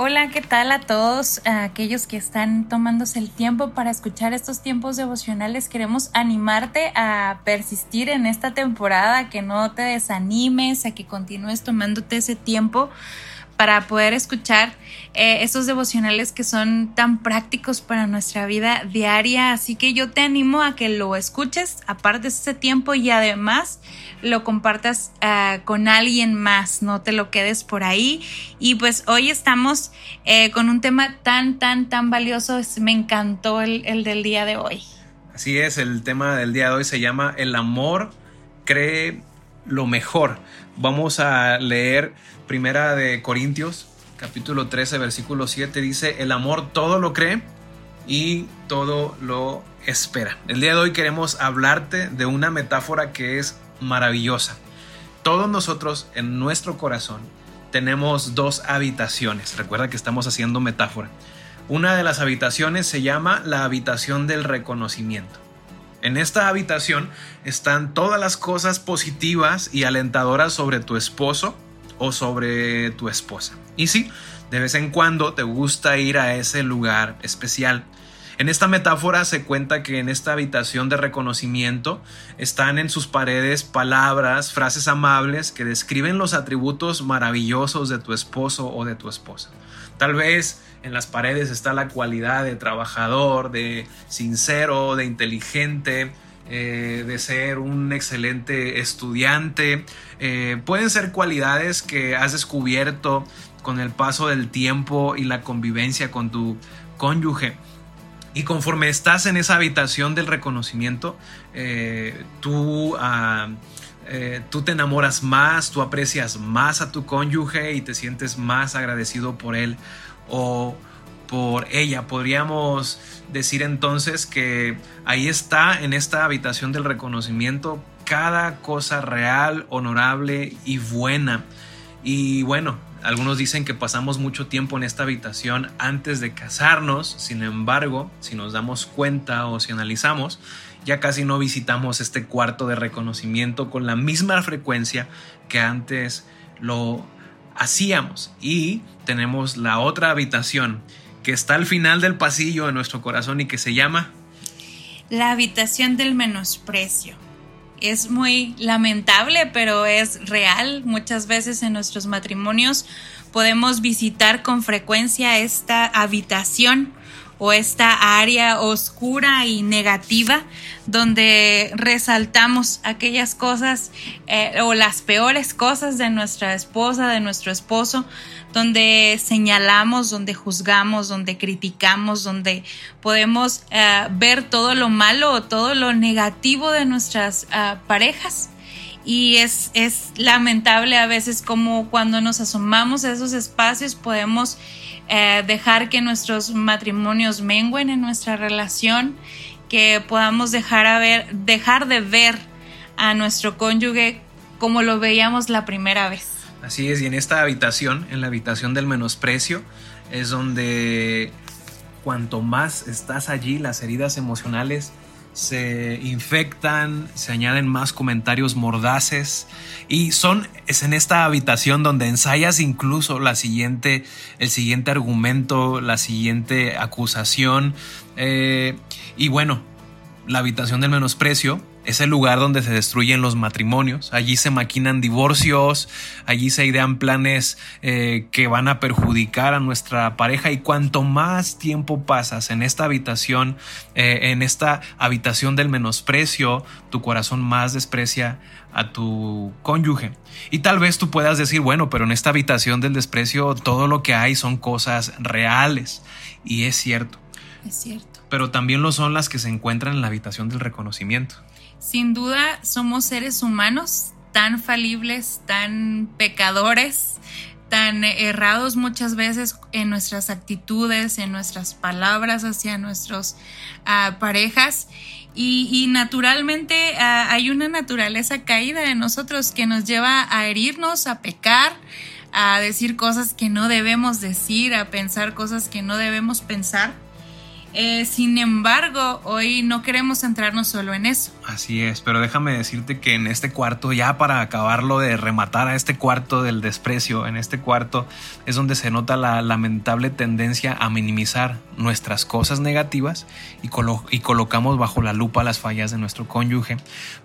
Hola, ¿qué tal a todos a aquellos que están tomándose el tiempo para escuchar estos tiempos devocionales? Queremos animarte a persistir en esta temporada, que no te desanimes, a que continúes tomándote ese tiempo para poder escuchar eh, estos devocionales que son tan prácticos para nuestra vida diaria. Así que yo te animo a que lo escuches, apartes ese tiempo y además lo compartas ah, con alguien más, no te lo quedes por ahí. Y pues hoy estamos eh, con un tema tan, tan, tan valioso. Me encantó el, el del día de hoy. Así es, el tema del día de hoy se llama El amor cree lo mejor. Vamos a leer Primera de Corintios, capítulo 13, versículo 7, dice, el amor todo lo cree y todo lo espera. El día de hoy queremos hablarte de una metáfora que es maravillosa. Todos nosotros en nuestro corazón tenemos dos habitaciones. Recuerda que estamos haciendo metáfora. Una de las habitaciones se llama la habitación del reconocimiento. En esta habitación están todas las cosas positivas y alentadoras sobre tu esposo o sobre tu esposa. Y sí, de vez en cuando te gusta ir a ese lugar especial. En esta metáfora se cuenta que en esta habitación de reconocimiento están en sus paredes palabras, frases amables que describen los atributos maravillosos de tu esposo o de tu esposa. Tal vez en las paredes está la cualidad de trabajador, de sincero, de inteligente, eh, de ser un excelente estudiante. Eh, pueden ser cualidades que has descubierto con el paso del tiempo y la convivencia con tu cónyuge. Y conforme estás en esa habitación del reconocimiento, eh, tú, ah, tú te enamoras más, tú aprecias más a tu cónyuge y te sientes más agradecido por él o por ella. Podríamos decir entonces que ahí está en esta habitación del reconocimiento cada cosa real, honorable y buena. Y bueno, algunos dicen que pasamos mucho tiempo en esta habitación antes de casarnos, sin embargo, si nos damos cuenta o si analizamos, ya casi no visitamos este cuarto de reconocimiento con la misma frecuencia que antes lo hacíamos. Y tenemos la otra habitación que está al final del pasillo de nuestro corazón y que se llama La habitación del menosprecio. Es muy lamentable, pero es real. Muchas veces en nuestros matrimonios podemos visitar con frecuencia esta habitación o esta área oscura y negativa donde resaltamos aquellas cosas eh, o las peores cosas de nuestra esposa, de nuestro esposo, donde señalamos, donde juzgamos, donde criticamos, donde podemos eh, ver todo lo malo o todo lo negativo de nuestras eh, parejas. Y es, es lamentable a veces como cuando nos asomamos a esos espacios podemos eh, dejar que nuestros matrimonios menguen en nuestra relación, que podamos dejar, a ver, dejar de ver a nuestro cónyuge como lo veíamos la primera vez. Así es, y en esta habitación, en la habitación del menosprecio, es donde cuanto más estás allí, las heridas emocionales se infectan, se añaden más comentarios mordaces y son es en esta habitación donde ensayas incluso la siguiente el siguiente argumento, la siguiente acusación eh, y bueno la habitación del menosprecio es el lugar donde se destruyen los matrimonios. Allí se maquinan divorcios, allí se idean planes eh, que van a perjudicar a nuestra pareja y cuanto más tiempo pasas en esta habitación, eh, en esta habitación del menosprecio, tu corazón más desprecia a tu cónyuge. Y tal vez tú puedas decir, bueno, pero en esta habitación del desprecio todo lo que hay son cosas reales. Y es cierto. Es cierto. Pero también lo son las que se encuentran en la habitación del reconocimiento. Sin duda somos seres humanos tan falibles, tan pecadores, tan errados muchas veces en nuestras actitudes, en nuestras palabras hacia nuestras ah, parejas. Y, naturalmente ah, hay una naturaleza caída en nosotros que nos lleva a herirnos, a pecar, a decir cosas que no debemos decir, a pensar cosas que no debemos pensar. Eh, sin embargo, hoy no queremos centrarnos solo en eso. Así es, pero déjame decirte que en este cuarto, ya para acabarlo de rematar a este cuarto del desprecio, en este cuarto es donde se nota la lamentable tendencia a minimizar nuestras cosas negativas y, colocamos bajo la lupa las fallas de nuestro cónyuge.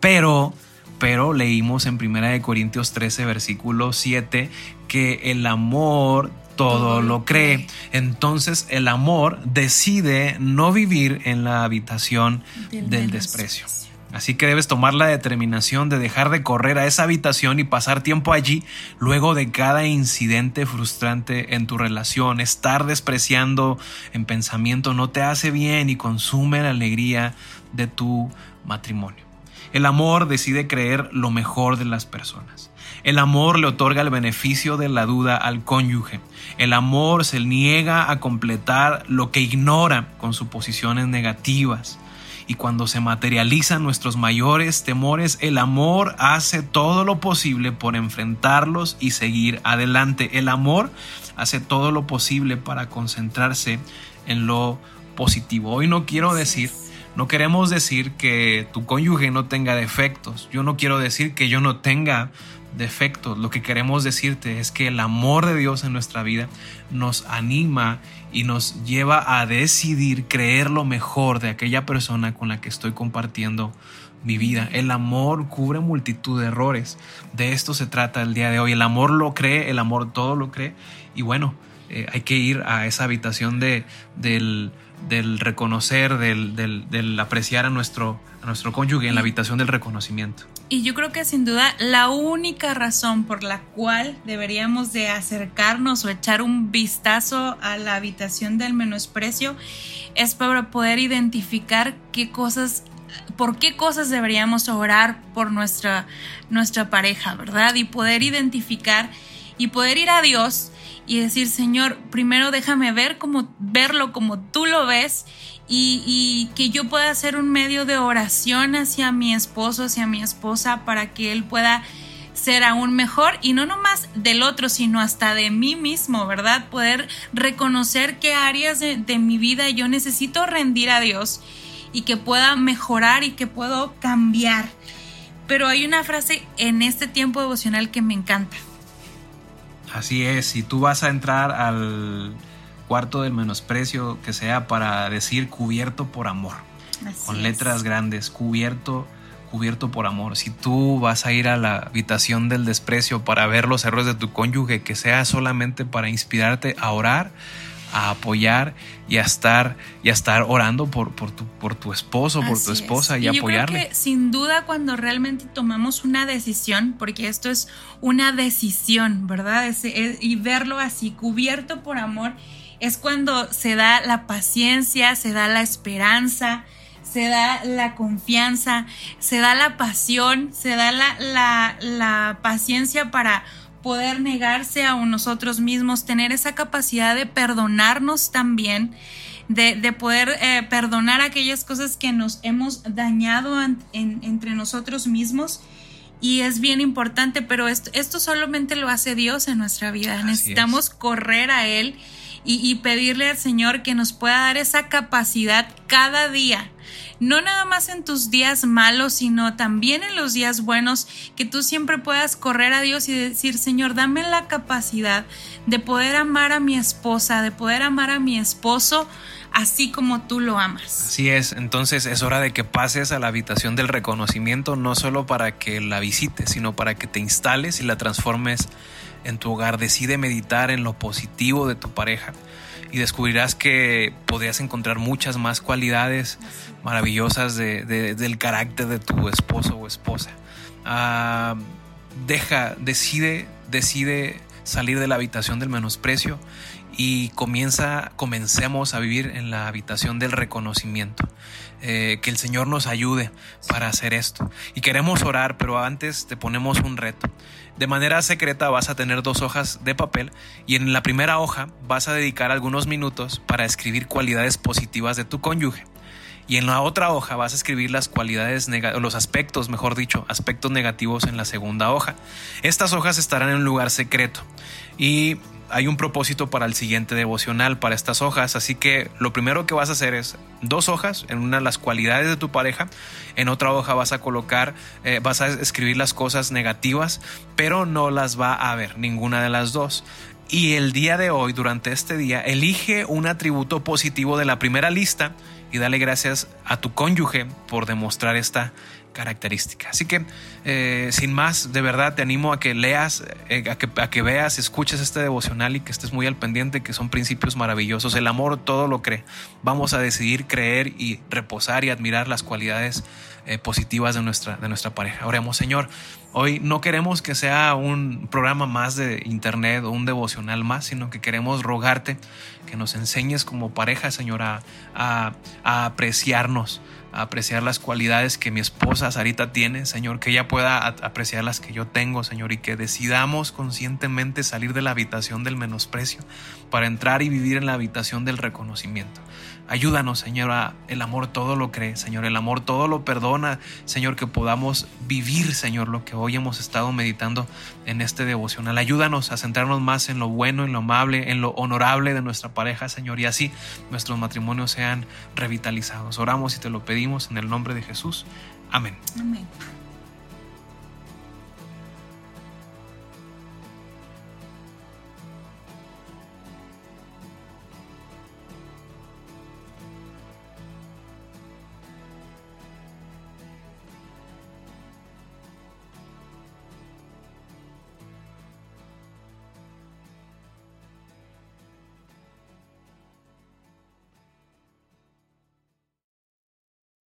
Pero pero leímos en 1 Corintios 13, versículo 7, que el amor todo lo cree. Entonces el amor decide no vivir en la habitación del, desprecio. Así que debes tomar la determinación de dejar de correr a esa habitación y pasar tiempo allí luego de cada incidente frustrante en tu relación. Estar despreciando en pensamiento no te hace bien y consume la alegría de tu matrimonio. El amor decide creer lo mejor de las personas. El amor le otorga el beneficio de la duda al cónyuge. El amor se niega a completar lo que ignora con suposiciones negativas. Y cuando se materializan nuestros mayores temores, el amor hace todo lo posible por enfrentarlos y seguir adelante. El amor hace todo lo posible para concentrarse en lo positivo. Hoy no quiero decir no queremos decir que tu cónyuge no tenga defectos. Yo no quiero decir que yo no tenga defectos. Lo que queremos decirte es que el amor de Dios en nuestra vida nos anima y nos lleva a decidir creer lo mejor de aquella persona con la que estoy compartiendo mi vida. El amor cubre multitud de errores. De esto se trata el día de hoy. El amor lo cree, el amor todo lo cree. Y bueno, eh, hay que ir a esa habitación de, del del reconocer, del, apreciar a nuestro, a nuestro cónyuge en la habitación del reconocimiento. Y yo creo que sin duda la única razón por la cual deberíamos de acercarnos o echar un vistazo a la habitación del menosprecio es para poder identificar qué cosas por qué cosas deberíamos orar por nuestra, nuestra pareja, ¿verdad? Y poder identificar y poder ir a Dios y decir, Señor, primero déjame ver como, verlo como tú lo ves y, que yo pueda hacer un medio de oración hacia mi esposo, hacia mi esposa, para que él pueda ser aún mejor y no nomás del otro, sino hasta de mí mismo, ¿verdad? Poder reconocer qué áreas de, de mi vida yo necesito rendir a Dios y que pueda mejorar y que puedo cambiar. Pero hay una frase en este tiempo devocional que me encanta Así es, si tú vas a entrar al cuarto del menosprecio, que sea para decir cubierto por amor, con letras grandes, cubierto, cubierto por amor. Si tú vas a ir a la habitación del desprecio para ver los errores de tu cónyuge, que sea solamente para inspirarte a orar, a apoyar y a estar, y a estar orando por, por, tu, por tu esposo, por tu esposa y, y apoyarle. Creo que sin duda cuando realmente tomamos una decisión, porque esto es una decisión, ¿verdad? y verlo así, cubierto por amor, es cuando se da la paciencia, se da la esperanza, se da la confianza, se da la pasión, se da la, la, la paciencia para poder negarse a nosotros mismos, tener esa capacidad de perdonarnos también, de, poder eh, perdonar aquellas cosas que nos hemos dañado entre nosotros mismos. Y es bien importante, pero esto, esto solamente lo hace Dios en nuestra vida. Necesitamos correr a Él y, pedirle al Señor que nos pueda dar esa capacidad cada día no nada más en tus días malos, sino también en los días buenos, que tú siempre puedas correr a Dios y decir, Señor, dame la capacidad de poder amar a mi esposa, de poder amar a mi esposo, así como tú lo amas. Así es, entonces es hora de que pases a la habitación del reconocimiento, no solo para que la visites, sino para que te instales y la transformes en tu hogar. Decide meditar en lo positivo de tu pareja y descubrirás que podrías encontrar muchas más cualidades maravillosas del carácter de tu esposo o esposa. Ah, deja, decide, decide salir de la habitación del menosprecio y comienza, comencemos a vivir en la habitación del reconocimiento. Eh, que el Señor nos ayude para hacer esto. Y queremos orar, pero antes te ponemos un reto. De manera secreta vas a tener dos hojas de papel y en la primera hoja vas a dedicar algunos minutos para escribir cualidades positivas de tu cónyuge. Y en la otra hoja vas a escribir las cualidades, los aspectos, mejor dicho, aspectos negativos en la segunda hoja. Estas hojas estarán en un lugar secreto y hay un propósito para el siguiente devocional, para estas hojas. Así que lo primero que vas a hacer es dos hojas, en una las cualidades de tu pareja, en otra hoja vas a colocar, eh, vas a escribir las cosas negativas, pero no las va a ver ninguna de las dos. Y el día de hoy, durante este día, elige un atributo positivo de la primera lista y dale gracias a tu cónyuge por demostrar esta característica. Así que, eh, sin más, de verdad te animo a que leas, eh, a, que, veas, escuches este devocional y que estés muy al pendiente, que son principios maravillosos. El amor todo lo cree. Vamos a decidir creer y reposar y admirar las cualidades eh, positivas de nuestra, de nuestra pareja. Oremos, Señor. Hoy no queremos que sea un programa más de internet o un devocional más, sino que queremos rogarte que nos enseñes como pareja, Señor, a, a apreciarnos, apreciar las cualidades que mi esposa Sarita tiene, Señor, que ella pueda apreciar las que yo tengo, Señor, y que decidamos conscientemente salir de la habitación del menosprecio para entrar y vivir en la habitación del reconocimiento. Ayúdanos, Señor, a el amor todo lo cree, Señor, el amor todo lo perdona, Señor, que podamos vivir, Señor, lo que hoy hemos estado meditando en este devocional. Ayúdanos a centrarnos más en lo bueno, en lo amable, en lo honorable de nuestra pareja, Señor, y así nuestros matrimonios sean revitalizados. Oramos y te lo pedimos en el nombre de Jesús. Amén. Amén.